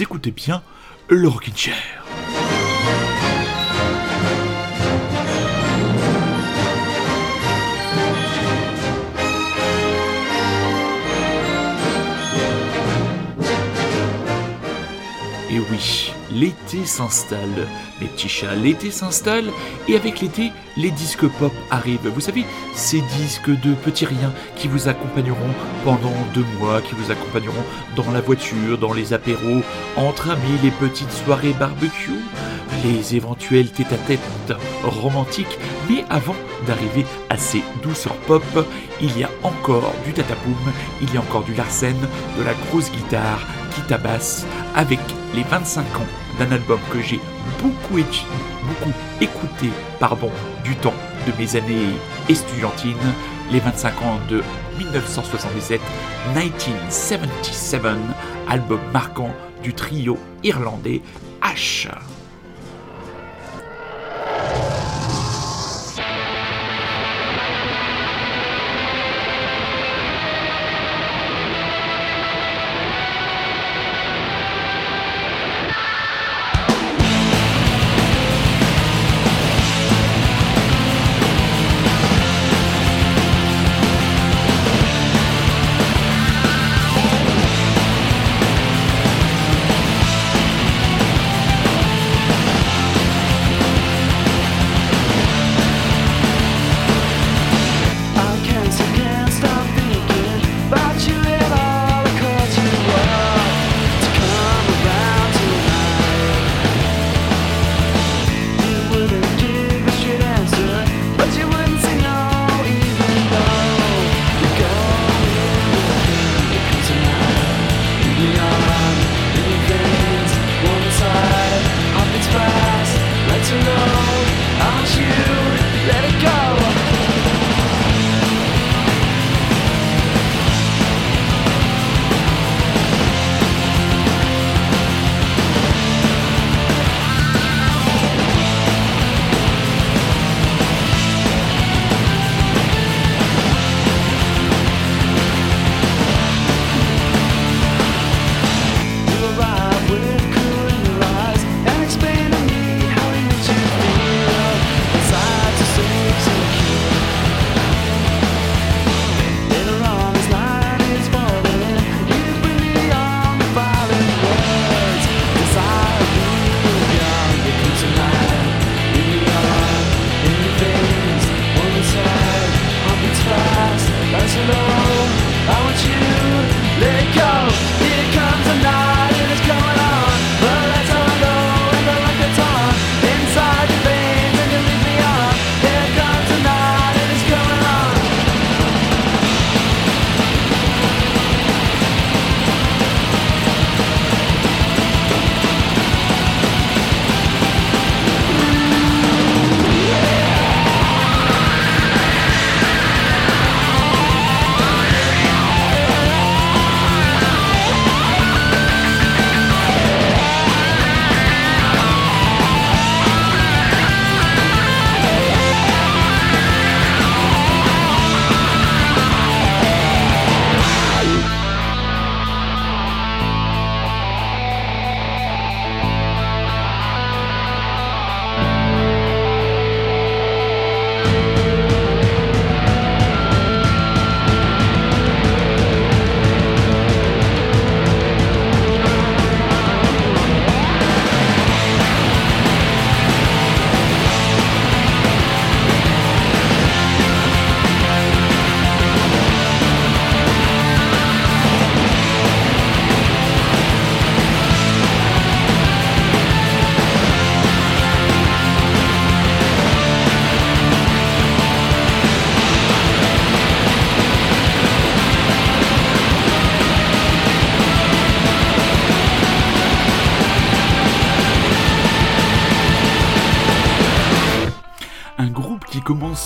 écoutez bien le Rockin' Chair. Et oui, l'été s'installe. Mes petits chats, l'été s'installe et avec l'été, les disques pop arrivent. Vous savez, ces disques de petits riens qui vous accompagneront pendant deux mois, qui vous accompagneront dans la voiture, dans les apéros, entre amis, les petites soirées barbecue, les éventuels tête-à-tête romantiques. Mais avant d'arriver à ces douceurs pop, il y a encore du tatapoum, il y a encore du Larsen, de la grosse guitare qui tabasse avec les 25 ans d'un album que j'ai beaucoup, beaucoup écouté pardon, du temps de mes années estudiantines, les 25 ans de 1977, 1977, album marquant du trio irlandais H.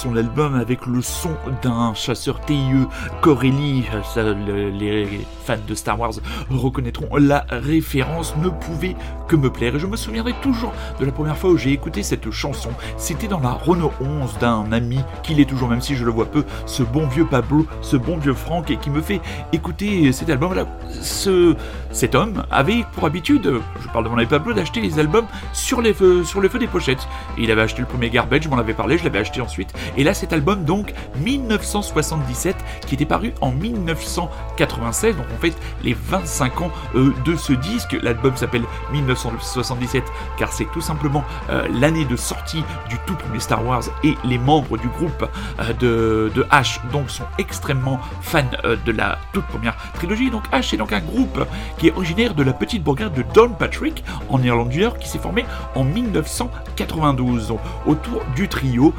son album avec le son d'un chasseur TIE, Corelli. les fans de Star Wars reconnaîtront la référence, ne pouvait que me plaire. Et je me souviendrai toujours de la première fois où j'ai écouté cette chanson. C'était dans la Renault 11 d'un ami qu'il est toujours, même si je le vois peu, ce bon vieux Pablo, ce bon vieux Franck, et qui me fait écouter cet album-là. Ce, cet homme avait pour habitude, je parle de mon ami Pablo, d'acheter les albums sur, les feux, sur le feu des pochettes. il avait acheté le premier Garbage, je m'en avais parlé, je l'avais acheté ensuite. Et là, cet album, donc, 1977, qui était paru en 1996, donc en fait les 25 ans euh, de ce disque. L'album s'appelle 1977 car c'est tout simplement euh, l'année de sortie du tout premier Star Wars et les membres du groupe euh, de, de, H donc sont extrêmement fans de la toute première trilogie. Donc H est donc un groupe qui est originaire de la petite bourgade de Downpatrick en Irlande du Nord qui s'est formé en 1992 autour du trio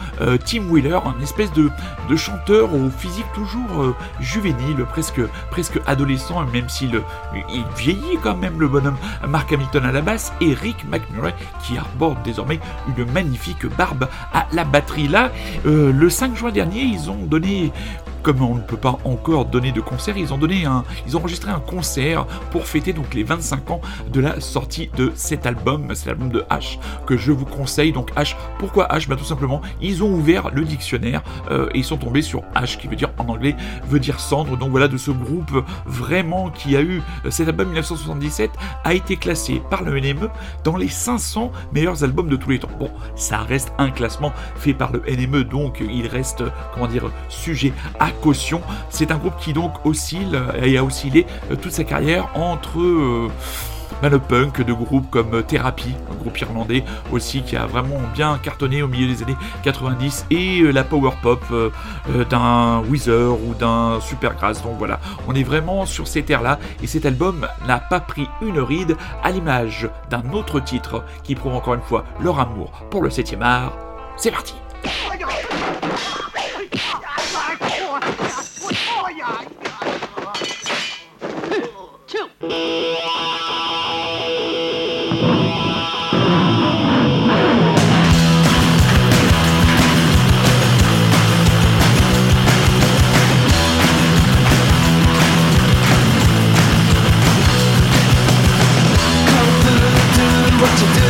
Tim Un espèce de, chanteur au physique toujours juvénile, presque, presque adolescent, même s'il il vieillit quand même le bonhomme. Mark Hamilton à la basse et Rick McMurray qui arbore désormais une magnifique barbe à la batterie. Là, euh, le 5 juin dernier, ils ont donné comme on ne peut pas encore donner de concert, ils ont enregistré un concert pour fêter donc les 25 ans de la sortie de cet album, c'est l'album de H que je vous conseille. Donc H, pourquoi H? Bah tout simplement, ils ont ouvert le dictionnaire euh, et ils sont tombés sur H qui veut dire en anglais veut dire cendre. Donc voilà de ce groupe vraiment qui a eu cet album 1977 a été classé par le NME dans les 500 meilleurs albums de tous les temps. Bon, ça reste un classement fait par le NME donc il reste comment dire sujet à caution. C'est un groupe qui donc oscille et a oscillé euh, toute sa carrière entre euh, bah, le punk de groupes comme Therapy, un groupe irlandais aussi qui a vraiment bien cartonné au milieu des années 90, et euh, la power pop d'un Weezer ou d'un Supergrass. Donc voilà, on est vraiment sur ces terres-là, et cet album n'a pas pris une ride à l'image d'un autre titre qui prouve encore une fois leur amour pour le 7 art. C'est parti! What you do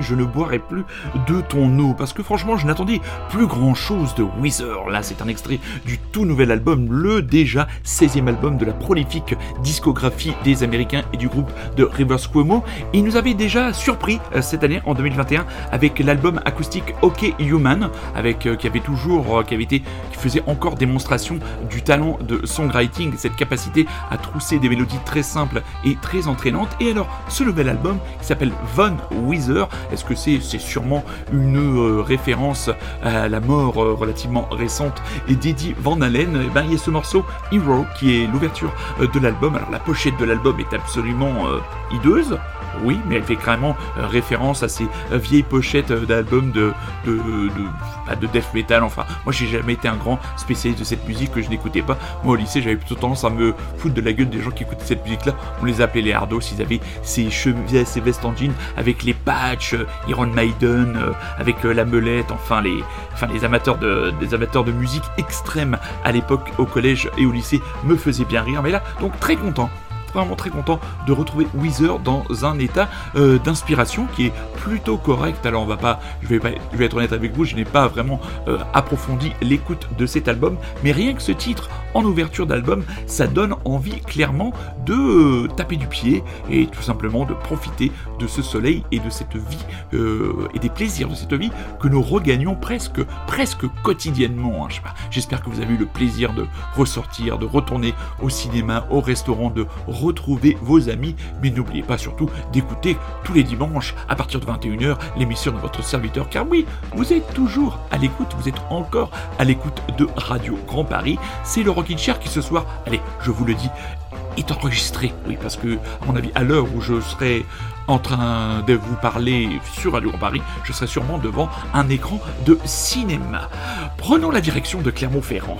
je ne boirai plus de ton eau. Parce que franchement, je n'attendais plus grand chose de Weezer. Là, c'est un extrait du tout nouvel album, le déjà 16e album de la prolifique discographie des Américains et du groupe de Rivers Cuomo. Il nous avait déjà surpris euh, cette année, en 2021, avec l'album acoustique OK Human, avec, euh, qui avait toujours, euh, qui avait été, qui faisait encore démonstration du talent de songwriting, cette capacité à trousser des mélodies très simples et très entraînantes. Et alors, ce nouvel album qui s'appelle Von Weezer. Est-ce que c'est sûrement une euh, référence à la mort euh, relativement récente et d'Eddie Van Halen? Et eh ben, Il y a ce morceau Hero qui est l'ouverture euh, de l'album. Alors la pochette de l'album est absolument hideuse. Oui, mais elle fait carrément référence à ces vieilles pochettes d'albums de, de, de, de, death metal. Enfin, moi j'ai jamais été un grand spécialiste de cette musique que je n'écoutais pas. Moi au lycée, j'avais plutôt tendance à me foutre de la gueule des gens qui écoutaient cette musique-là. On les appelait les hardos. Ils avaient ces cheveux, ces vestes en jean avec les patchs, euh, Iron Maiden, euh, avec euh, la melette, enfin les, amateurs de, amateurs de musique extrême à l'époque au collège et au lycée me faisaient bien rire. Mais là, donc très content vraiment très content de retrouver Weezer dans un état d'inspiration qui est plutôt correct. Alors on va pas, je vais, pas, vais être honnête avec vous, je n'ai pas vraiment approfondi l'écoute de cet album, mais rien que ce titre en ouverture d'album, ça donne envie clairement de taper du pied et tout simplement de profiter de ce soleil et de cette vie euh, et des plaisirs de cette vie que nous regagnons presque, presque quotidiennement. Hein, j'espère que vous avez eu le plaisir de ressortir, de retourner au cinéma, au restaurant, de retrouver vos amis, mais n'oubliez pas surtout d'écouter tous les dimanches à partir de 21h l'émission de votre serviteur, car oui, vous êtes toujours à l'écoute, vous êtes encore à l'écoute de Radio Grand Paris. C'est le Rockin' Chair qui ce soir, allez, je vous le dis, est enregistré. Oui, parce que, à mon avis, à l'heure où je serai en train de vous parler sur Radio Grand Paris, je serai sûrement devant un écran de cinéma. Prenons la direction de Clermont-Ferrand.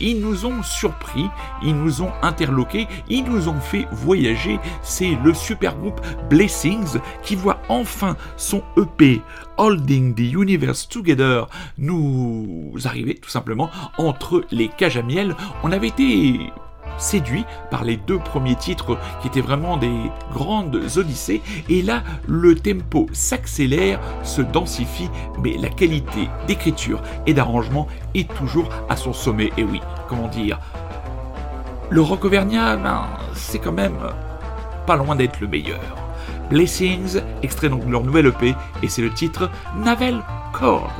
Ils nous ont surpris, ils nous ont interloqués, ils nous ont fait voyager. C'est le super groupe Blessings qui voit enfin son EP Holding the Universe Together nous arriver tout simplement entre les cages à miel. On avait été séduit par les deux premiers titres qui étaient vraiment des grandes odyssées. Et là, le tempo s'accélère, se densifie, mais la qualité d'écriture et d'arrangement est toujours à son sommet. Et oui, comment dire, le rock auvergnat, ben, c'est quand même pas loin d'être le meilleur. Blessings, extrait donc leur nouvelle EP, et c'est le titre Navel Cord.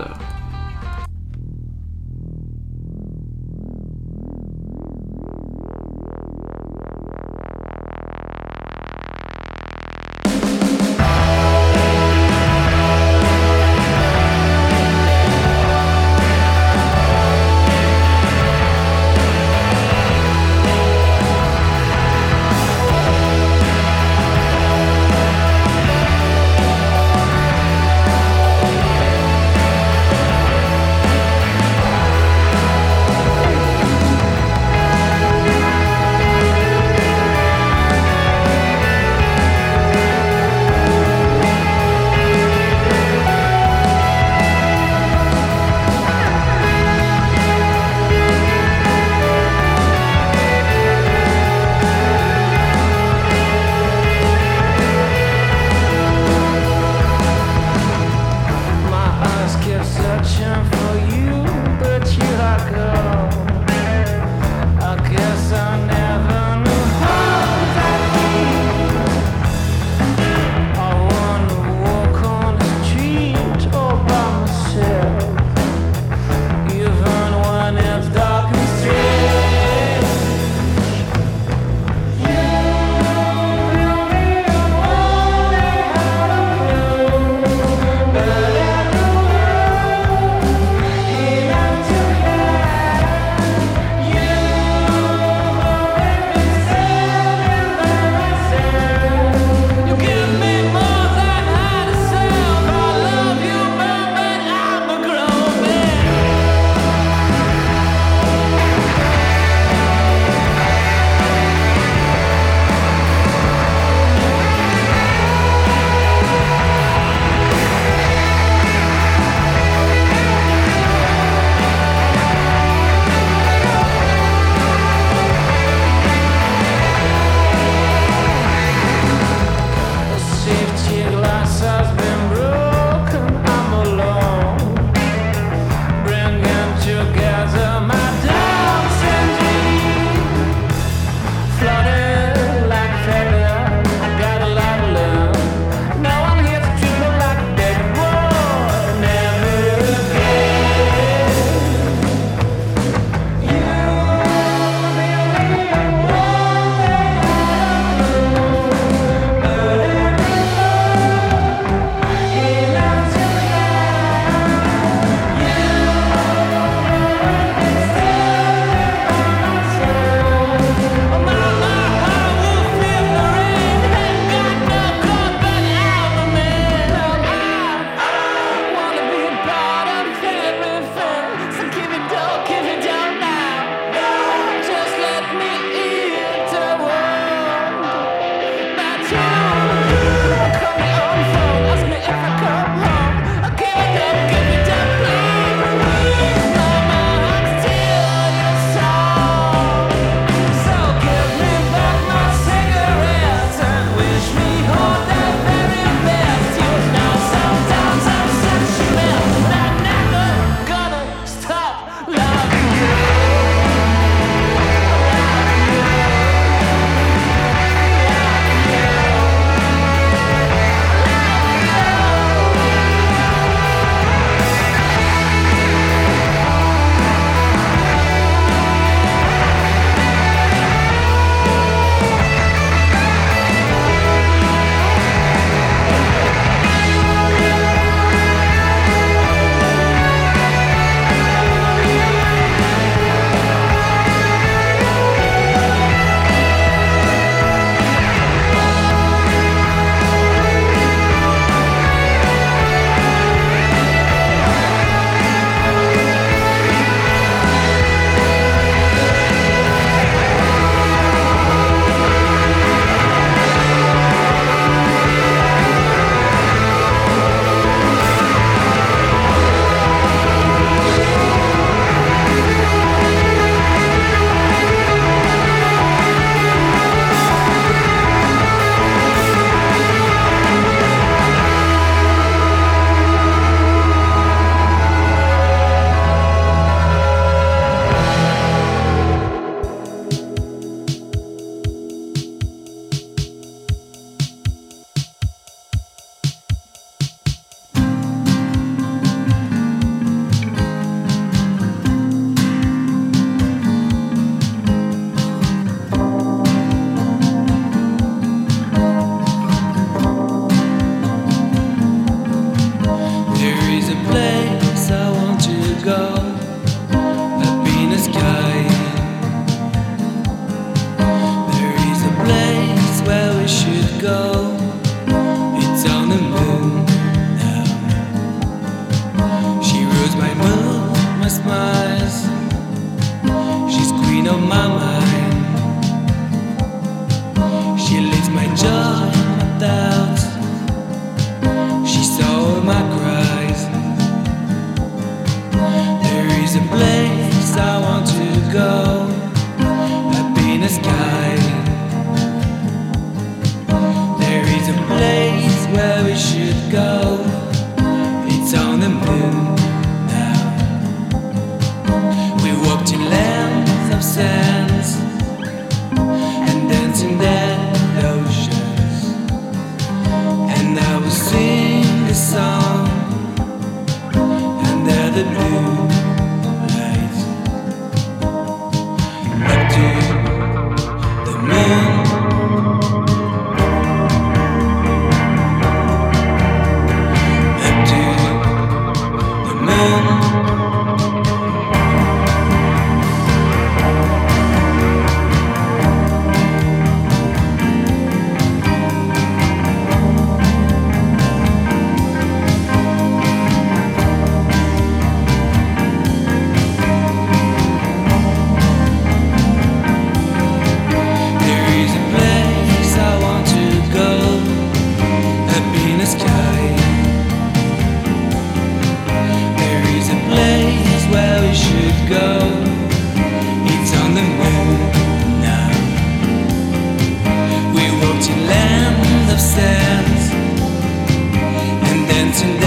dancing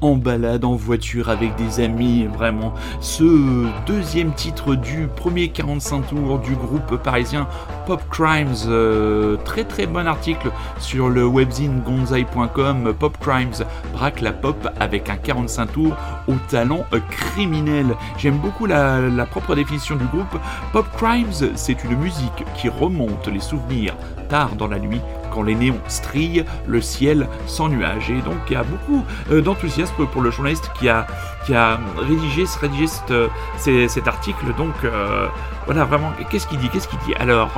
en balade, en voiture avec des amis, vraiment. Ce deuxième titre du premier 45 tours du groupe parisien Pop Crimes, euh, très très bon article sur le webzine gonzai.com. Pop Crimes braque la pop avec un 45 tours au talent criminel. J'aime beaucoup la, la propre définition du groupe. Pop Crimes, c'est une musique qui remonte les souvenirs tard dans la nuit quand les néons strillent le ciel sans nuages. Et donc il y a beaucoup euh, d'enthousiasme pour le journaliste qui a, rédigé, cet article. Donc voilà, vraiment, qu'est-ce qu'il dit Qu'est-ce qu'il dit? Alors,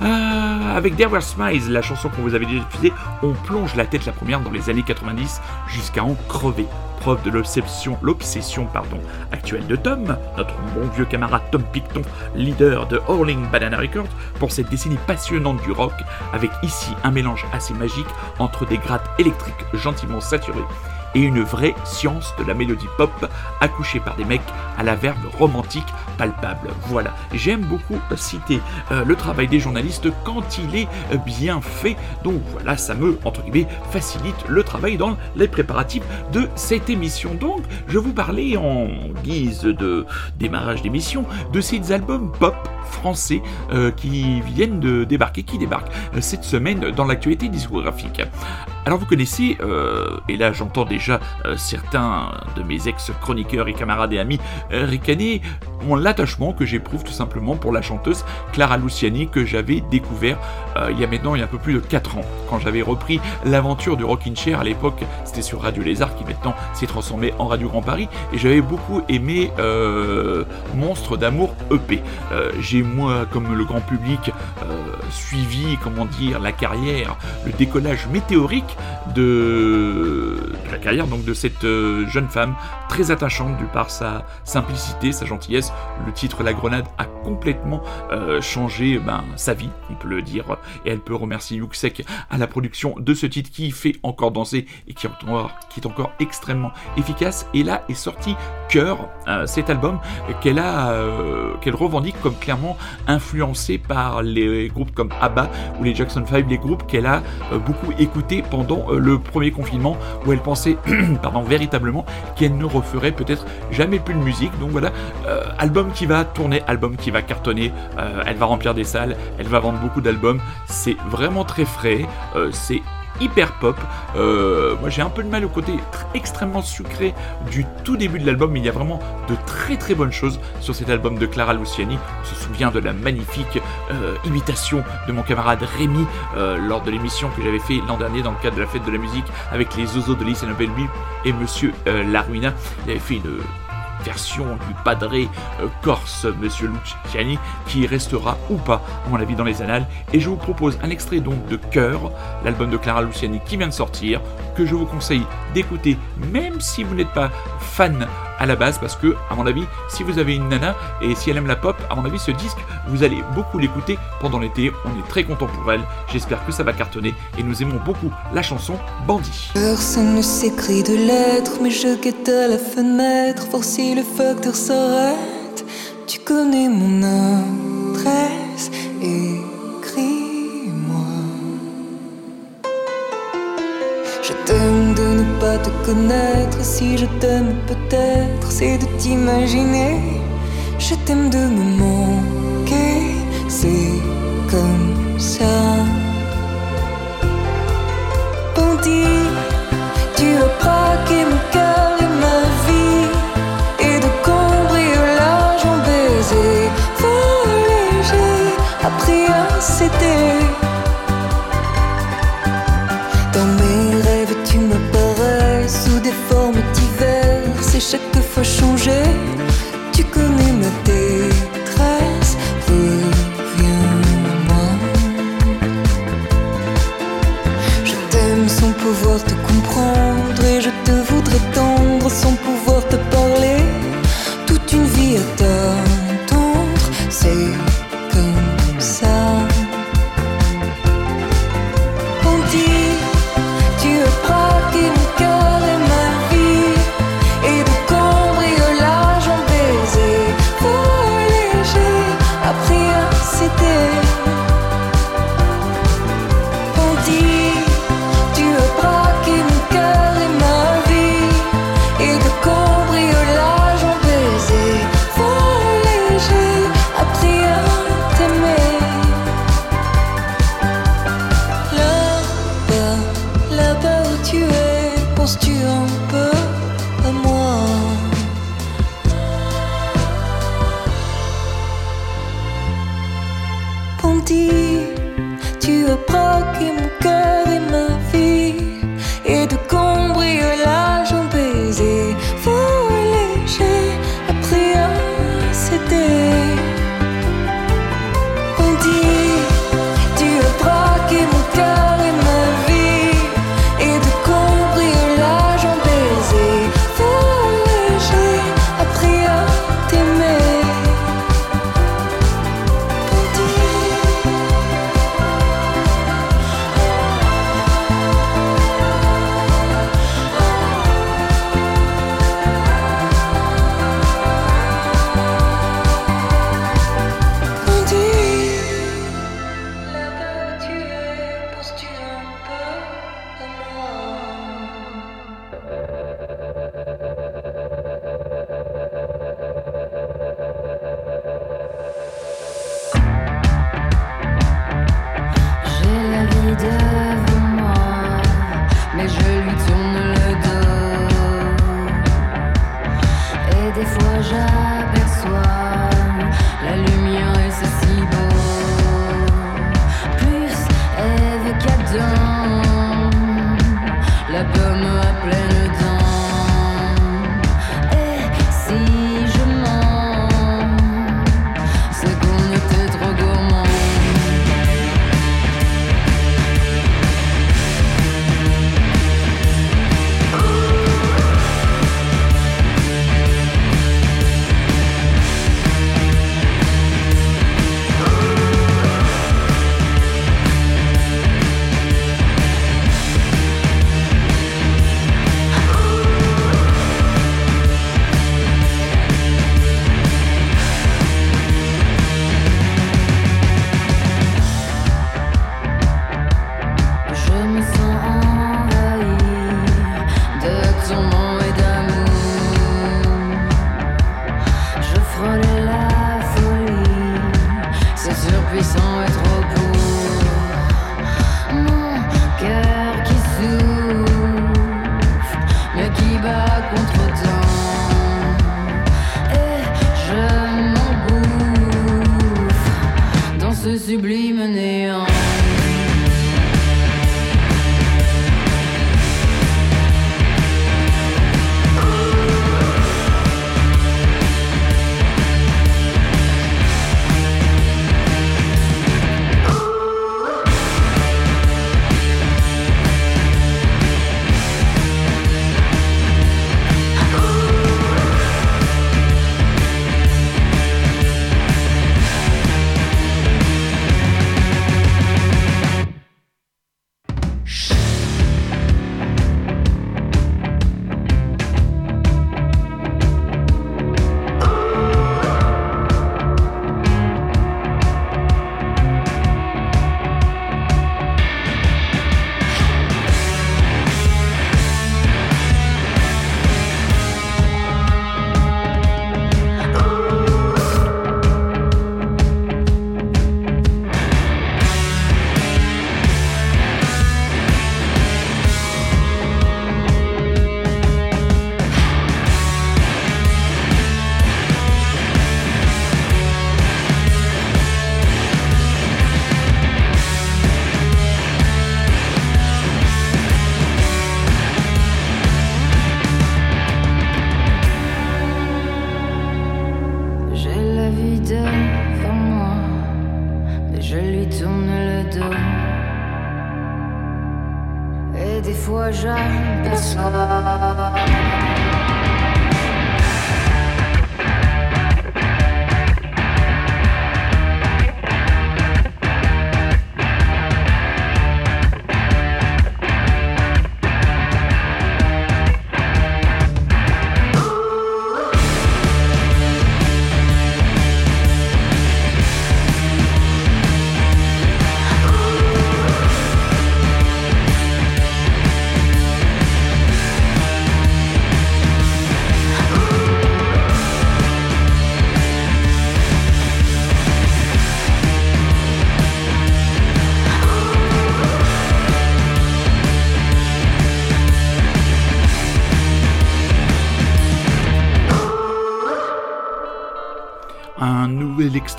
avec There Were Smiles, la chanson qu'on vous avait déjà diffusée, on plonge la tête la première dans les années 90 jusqu'à en crever preuve de l'obsession, pardon, actuelle de Tom, notre bon vieux camarade Tom Picton, leader de Howling Banana Records, pour cette décennie passionnante du rock, avec ici un mélange assez magique entre des grattes électriques gentiment saturées et une vraie science de la mélodie pop accouchée par des mecs à la verbe romantique palpable. Voilà, j'aime beaucoup citer euh, le travail des journalistes quand il est bien fait. Donc voilà, ça me, entre guillemets, facilite le travail dans les préparatifs de cette émission. Donc, je vous parlais en guise de démarrage d'émission de ces albums pop français euh, qui viennent de débarquer, qui débarquent euh, cette semaine dans l'actualité discographique. Alors vous connaissez, et là j'entends déjà euh, certains de mes ex-chroniqueurs et camarades et amis euh, ricaner mon attachement que j'éprouve tout simplement pour la chanteuse Clara Luciani que j'avais découvert euh, il y a maintenant il y a un peu plus de 4 ans quand j'avais repris l'aventure du Rockin' Chair à l'époque c'était sur Radio Lézard qui maintenant s'est transformé en Radio Grand Paris et j'avais beaucoup aimé Monstre d'amour EP j'ai moi comme le grand public suivi comment dire la carrière le décollage météorique de, de la carrière donc de cette euh, jeune femme très attachante du par sa simplicité, sa gentillesse. Le titre La Grenade a complètement euh, changé ben, sa vie, on peut le dire, et elle peut remercier Yuxek à la production de ce titre qui fait encore danser et qui est encore, extrêmement efficace. Et là est sorti Cœur, euh, cet album qu'elle a, qu'elle revendique comme clairement influencé par les groupes comme ABBA ou les Jackson 5, les groupes qu'elle a beaucoup écoutés pendant le premier confinement où elle pensait pardon, véritablement qu'elle ne referait peut-être jamais plus de musique. Donc voilà, euh, album qui va tourner, album qui va cartonner, euh, elle va remplir des salles, elle va vendre beaucoup d'albums. C'est vraiment très frais, euh, c'est hyper pop. Euh, moi j'ai un peu de mal au côté extrêmement sucré du tout début de l'album, mais il y a vraiment de très très bonnes choses sur cet album de Clara Luciani. On se souvient de la magnifique imitation de mon camarade Rémi lors de l'émission que j'avais fait l'an dernier dans le cadre de la fête de la musique avec les Ozo de Listen et Monsieur Laruina. Il avait fait une version du padré euh, corse, Monsieur Luciani, qui restera ou pas, à mon avis, dans les annales. Et je vous propose un extrait donc de Cœur, l'album de Clara Luciani qui vient de sortir, que je vous conseille d'écouter, même si vous n'êtes pas fan à la base parce que, à mon avis, si vous avez une nana et si elle aime la pop, à mon avis, ce disque, vous allez beaucoup l'écouter pendant l'été. On est très content pour elle. J'espère que ça va cartonner et nous aimons beaucoup la chanson Bandit. Personne ne s'écrit de lettres, mais je guette à la fenêtre, si le facteur s'arrête. Tu connais mon adresse et te connaître. Si je t'aime, peut-être, c'est de t'imaginer. Je t'aime de me manquer, c'est comme ça. Bandit, tu as braqué mon cœur et ma vie. Et de cambriolage en baiser, volé, j'ai appris à céder. son pouvoir.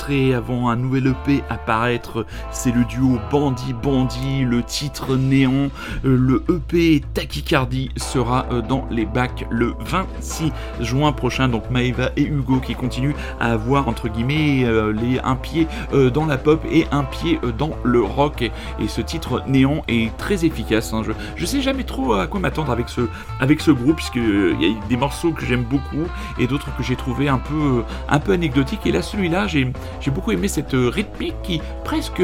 Avant un nouvel EP apparaître, c'est le duo Bandit Bandit, le titre néant, euh, le EP Tachycardie sera euh, dans les bacs le 26 juin prochain, donc Maeva et Hugo qui continuent à avoir entre guillemets euh, les, un pied dans la pop et un pied dans le rock et, ce titre néant est très efficace. Hein. Je, je sais jamais trop à quoi m'attendre avec ce, avec ce groupe puisqu'il y a des morceaux que j'aime beaucoup et d'autres que j'ai trouvé un peu, un peu anecdotiques et là celui-là j'ai j'ai beaucoup aimé cette euh, rythmique qui presque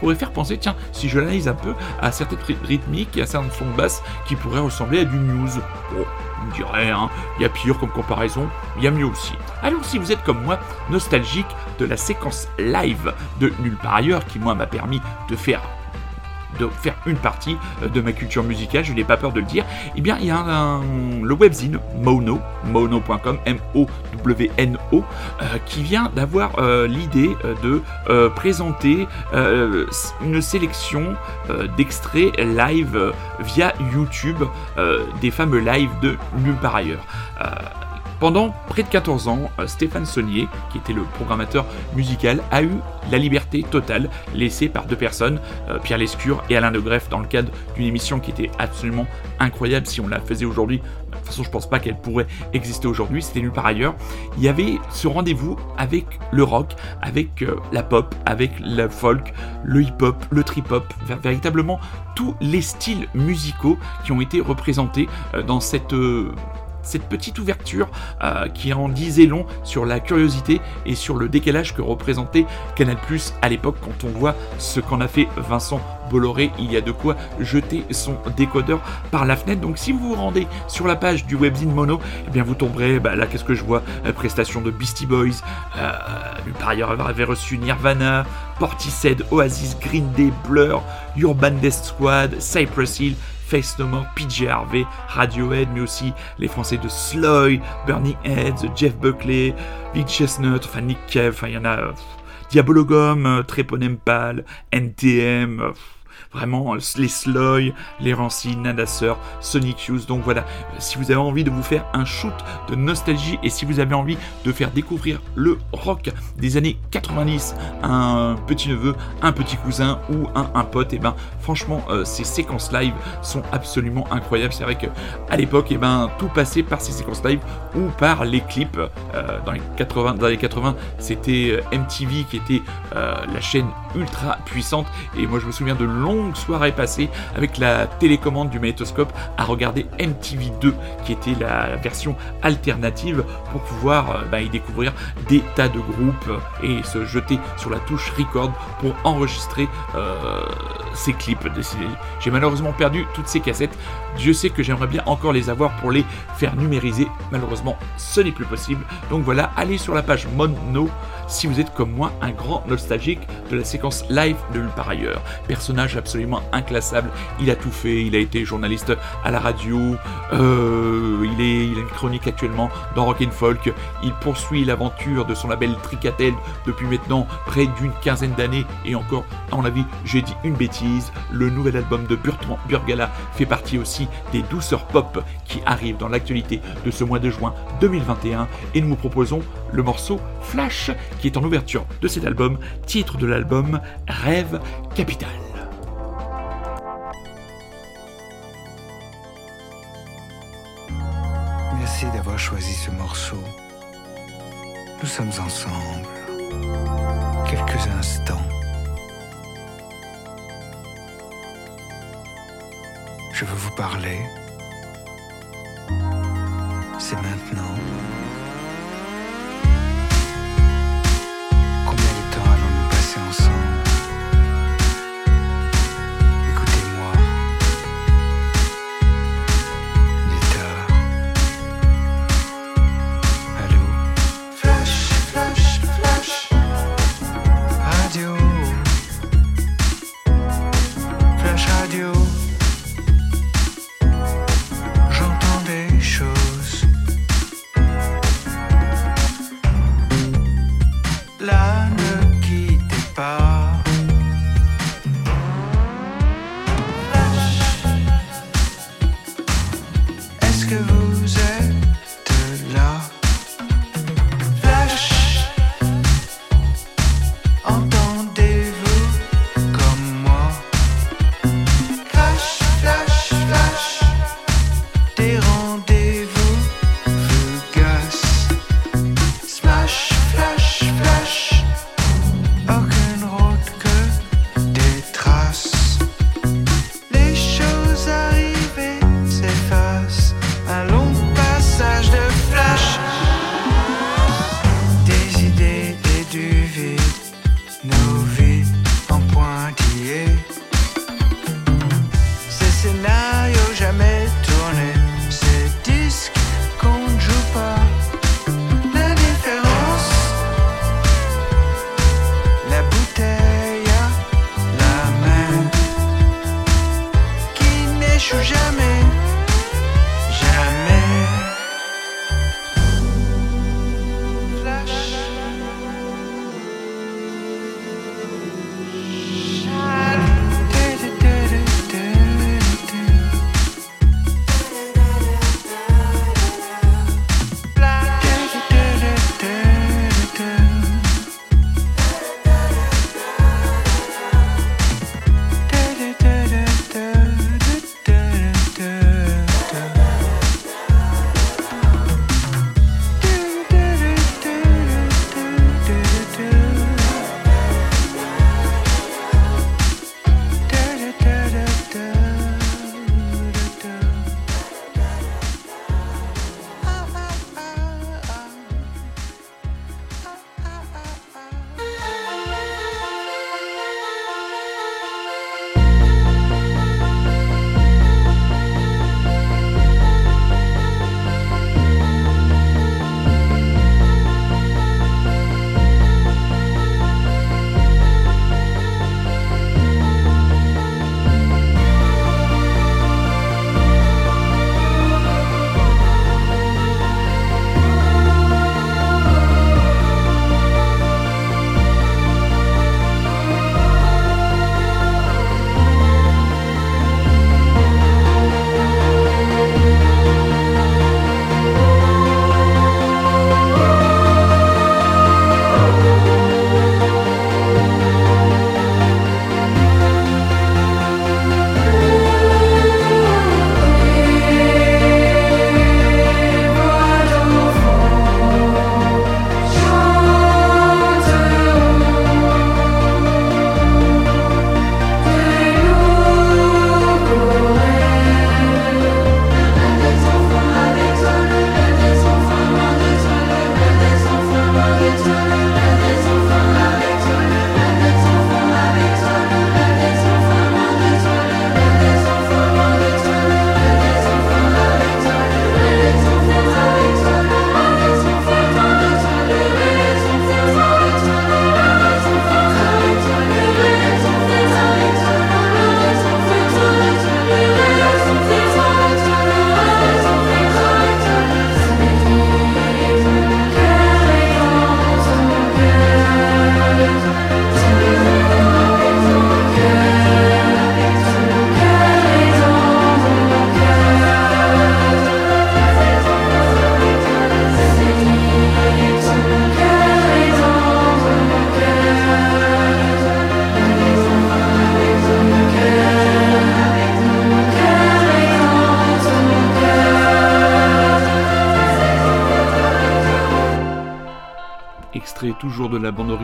pourrait faire penser, tiens, si je l'analyse un peu, à certaines rythmiques et à certains sons de qui pourraient ressembler à du news. Bon, on me dirait, hein, il y a pire comme comparaison, il y a mieux aussi. Alors si vous êtes comme moi, nostalgique de la séquence live de Nulle part ailleurs, qui moi m'a permis de faire de faire une partie euh, de ma culture musicale, je n'ai pas peur de le dire, eh bien il y a le webzine Mono, mono.com, M-O-W-N-O, euh, qui vient d'avoir euh, l'idée de présenter une sélection d'extraits live via YouTube des fameux lives de Nulle part ailleurs. Pendant près de 14 ans, euh, Stéphane Saunier, qui était le programmateur musical, a eu la liberté totale laissée par deux personnes, euh, Pierre Lescure et Alain de Greff, dans le cadre d'une émission qui était absolument incroyable si on la faisait aujourd'hui. De toute façon, je pense pas qu'elle pourrait exister aujourd'hui, c'était nulle part ailleurs. Il y avait ce rendez-vous avec le rock, avec euh, la pop, avec la folk, le hip-hop, le trip-hop, véritablement tous les styles musicaux qui ont été représentés dans cette cette petite ouverture euh, qui en disait long sur la curiosité et sur le décalage que représentait Canal Plus à l'époque quand on voit ce qu'en a fait Vincent Bolloré, il y a de quoi jeter son décodeur par la fenêtre. Donc si vous vous rendez sur la page du webzine Mono, eh bien vous tomberez, bah, là qu'est-ce que je vois? Euh, Prestation de Beastie Boys, euh, par ailleurs avait reçu Nirvana, Portishead, Oasis, Green Day, Blur, Urban Death Squad, Cypress Hill, Face No More, PJ Harvey, Radiohead, mais aussi les Français de Sloy, Burning Heads, Jeff Buckley, Vic Chestnut, enfin Nick Cave, enfin il y en a. Diabologum, Treponempal, NTM, Vraiment, les Sloy, les Rancy, Nadasseur, Sonic Youth. Donc voilà, si vous avez envie de vous faire un shoot de nostalgie et si vous avez envie de faire découvrir le rock des années 90 à un petit neveu, un petit cousin ou un, pote, et eh ben franchement, euh, ces séquences live sont absolument incroyables. C'est vrai que à l'époque, et eh ben tout passait par ces séquences live ou par les clips. Euh, dans les 80, dans les 80, c'était euh, MTV qui était la chaîne ultra puissante. Et moi, je me souviens de longues soirées passées avec la télécommande du magnétoscope à regarder MTV2, qui était la version alternative pour pouvoir euh, bah, y découvrir des tas de groupes et se jeter sur la touche record pour enregistrer euh, ces clips. J'ai malheureusement perdu toutes ces cassettes. Dieu sait que j'aimerais bien encore les avoir pour les faire numériser. Malheureusement, ce n'est plus possible. Donc voilà, allez sur la page Mono si vous êtes comme moi un grand nostalgique de la séquence live de Nulle part ailleurs. Personnage absolument inclassable, il a tout fait, il a été journaliste à la radio, euh, il, est, il a une chronique actuellement dans Rock Folk, il poursuit l'aventure de son label Tricatel depuis maintenant près d'une quinzaine d'années. Et encore, à mon avis, j'ai dit une bêtise, le nouvel album de Bertrand Burgala fait partie aussi des douceurs pop qui arrivent dans l'actualité de ce mois de juin 2021 et nous vous proposons le morceau Flash qui est en ouverture de cet album, titre de l'album Rêve Capital. Merci d'avoir choisi ce morceau. Nous sommes ensemble. Quelques instants. Je veux vous parler. C'est maintenant. séance.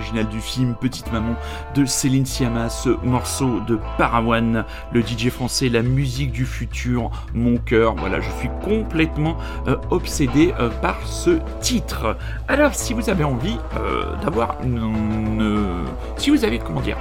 Originale du film Petite Maman de Céline Sciamma, ce morceau de Parawan, le DJ français, la musique du futur, mon cœur. Voilà, je suis complètement euh, obsédé euh, par ce titre. Alors, si vous avez envie euh, d'avoir une, si vous avez, comment dire,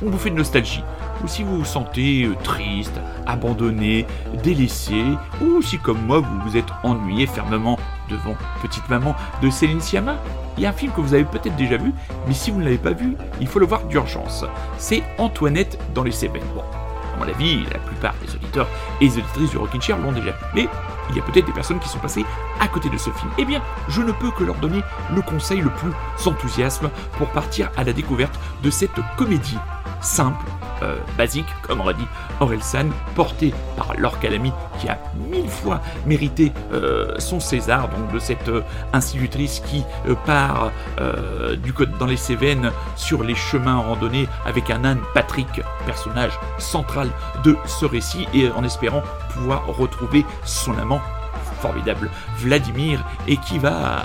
une bouffée de nostalgie, ou si vous vous sentez triste, abandonné, délaissé, ou si comme moi vous vous êtes ennuyé fermement devant Petite Maman de Céline Sciamma, il y a un film que vous avez peut-être déjà vu, mais si vous ne l'avez pas vu, il faut le voir d'urgence. C'est Antoinette dans les Cévennes. Bon, à mon avis, la plupart des auditeurs et auditrices du Rockin' Chair l'ont déjà vu. Mais il y a peut-être des personnes qui sont passées à côté de ce film. Eh bien, je ne peux que leur donner le conseil le plus enthousiasme pour partir à la découverte de cette comédie simple, euh, basique, comme aurait dit Orelsan, porté par Laure Calamy, qui a mille fois mérité euh, son César, donc de cette euh, institutrice qui part du dans les Cévennes sur les chemins randonnés avec un âne Patrick, personnage central de ce récit, et en espérant pouvoir retrouver son amant formidable Vladimir, et qui va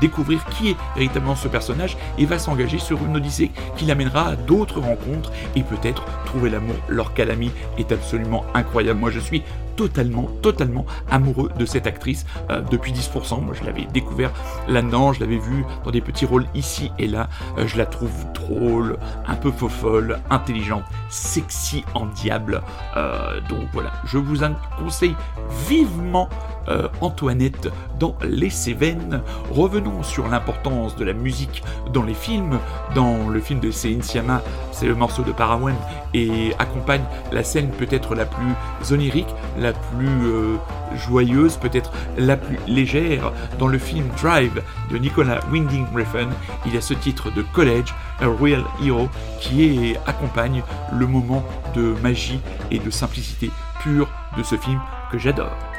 découvrir qui est véritablement ce personnage et va s'engager sur une odyssée qui l'amènera à d'autres rencontres et peut-être l'amour. Leur calami est absolument incroyable. Moi je suis totalement, totalement amoureux de cette actrice euh, depuis 10%. Moi, je l'avais découvert là-dedans, je l'avais vue dans des petits rôles ici et là. Euh, je la trouve drôle, un peu folle, intelligente, sexy en diable. Euh, donc voilà, je vous conseille vivement Antoinette dans Les Cévennes. Revenons sur l'importance de la musique dans les films. Dans le film de Céline Sciamma, c'est le morceau de Parawan et accompagne la scène peut-être la plus onirique, la plus euh, joyeuse, peut-être la plus légère. Dans le film Drive de Nicolas Winding Refn, il y a ce titre de College, A Real Hero, qui accompagne le moment de magie et de simplicité pure de ce film que j'adore.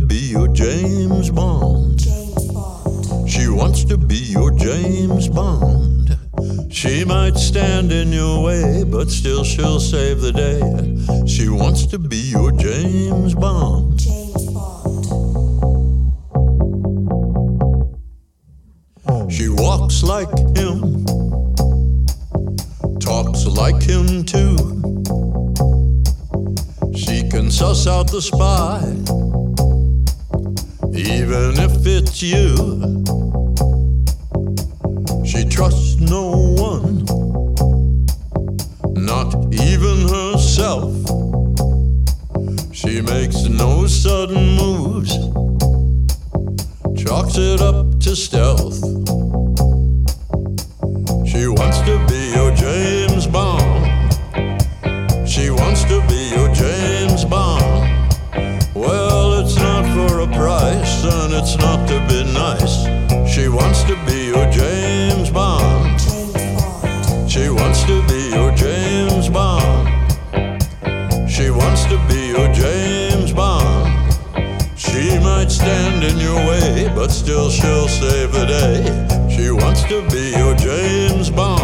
To be your James Bond. She wants to be your James Bond. She might stand in your way, but still she'll save the day. She wants to be your James Bond. She walks like him, talks like him too. She can suss out the spy, even if it's you. She trusts no one, not even herself. She makes no sudden moves, chalks it up to stealth. She wants to be your James Bond. And it's not to be nice. She wants to be your James Bond. She wants to be your James Bond. She wants to be your James Bond. She might stand in your way, but still she'll save the day. She wants to be your James Bond.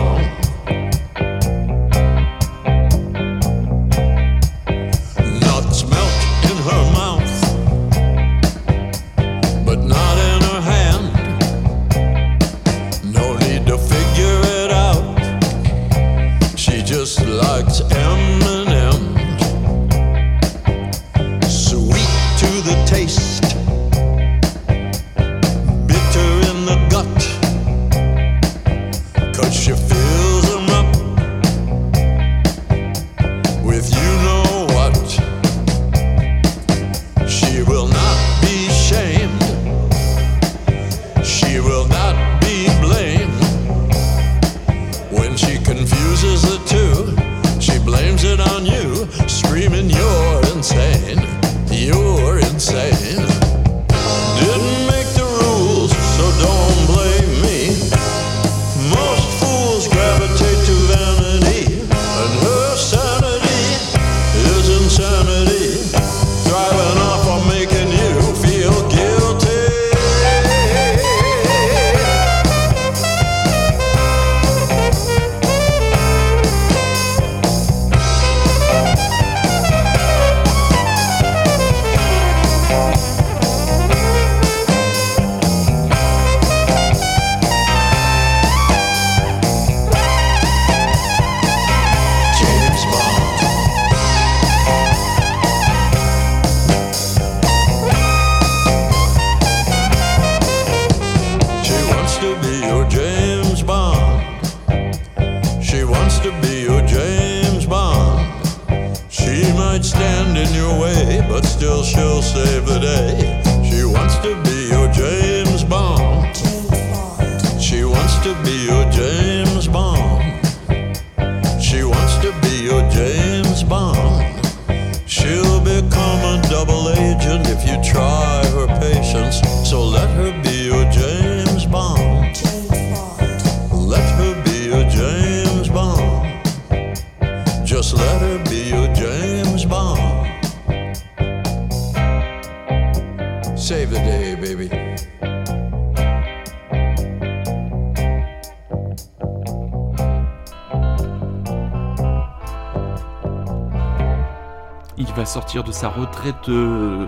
Il va sortir de sa retraite euh,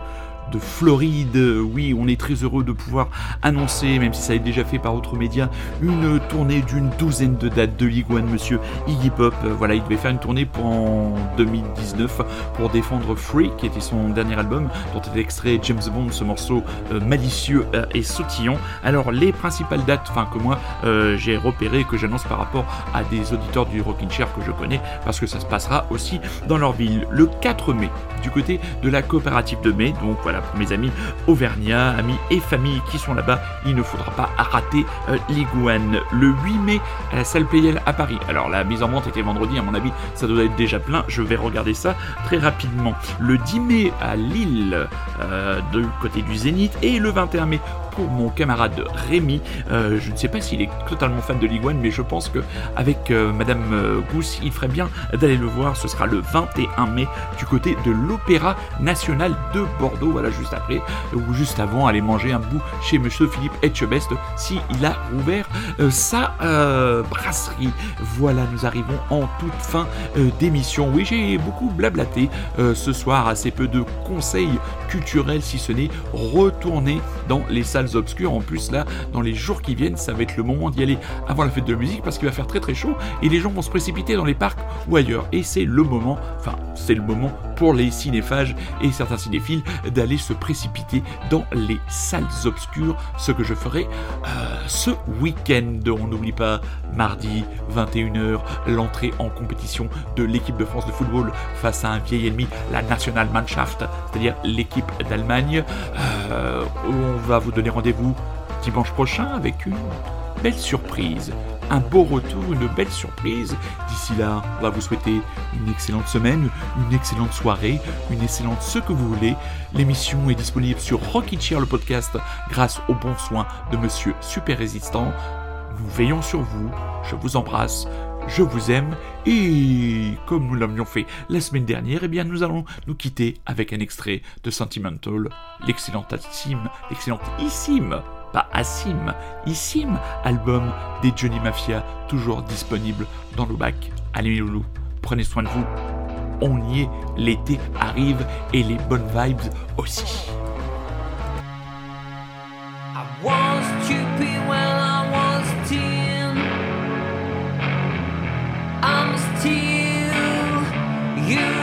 de Floride. Oui, on est très heureux de pouvoir annoncer, même si ça a été déjà fait par autres médias, une tournée d'une douzaine de dates de Ligue monsieur Iggy Pop. Voilà, il devait faire une tournée pour en 2019 pour défendre Free, qui était son dernier album, dont était extrait James Bond, ce morceau euh, malicieux euh, et sautillant. Alors, les principales dates, enfin que moi euh, j'ai repéré, que j'annonce par rapport à des auditeurs du Rockin' Chair que je connais, parce que ça se passera aussi dans leur ville. Le 4 mai, du côté de la coopérative de mai, donc voilà, mes amis auvergnats, amis et familles qui sont là-bas, il ne faudra pas rater euh, l'Iguane le 8 mai à la salle Playel à Paris. Alors la mise en vente était vendredi, à mon avis, ça doit être déjà plein. Je vais regarder ça très rapidement. Le 10 mai à Lille, euh, de côté du Zénith, et le 21 mai pour mon camarade Rémi. Euh, je ne sais pas s'il est totalement fan de Ligue 1, mais je pense que avec euh, Madame euh, Gousse, il ferait bien d'aller le voir. Ce sera le 21 mai du côté de l'Opéra National de Bordeaux. Voilà, juste après ou juste avant, aller manger un bout chez Monsieur Philippe Etchebest si il a ouvert sa brasserie. Voilà, nous arrivons en toute fin d'émission. Oui, j'ai beaucoup blablaté ce soir, assez peu de conseils culturels, si ce n'est retourner dans les salles obscures. En plus, là, dans les jours qui viennent, ça va être le moment d'y aller avant la fête de musique parce qu'il va faire très très chaud et les gens vont se précipiter dans les parcs ou ailleurs. Et c'est le moment, enfin, c'est le moment pour les cinéphages et certains cinéphiles d'aller se précipiter dans les salles obscures, ce que je ferai euh, ce week-end. On n'oublie pas mardi 21h l'entrée en compétition de l'équipe de France de football face à un vieil ennemi, la Nationalmannschaft, c'est-à-dire l'équipe d'Allemagne. Euh, on va vous donner rendez-vous dimanche prochain avec une belle surprise. Un beau retour, une belle surprise. D'ici là, on va vous souhaiter une excellente semaine, une excellente soirée, une excellente ce que vous voulez. L'émission est disponible sur Rocky Chair le podcast grâce aux bons soins de Monsieur Super Résistant. Nous veillons sur vous. Je vous embrasse je vous aime et comme nous l'avions fait la semaine dernière, eh bien nous allons nous quitter avec un extrait de Sentimental, l'excellentissime, l'excellentissime, pas Assim, Issim album des Johnny Mafia, toujours disponible dans le bac. Allez loulou, prenez soin de vous. On y est, l'été arrive et les bonnes vibes aussi. you.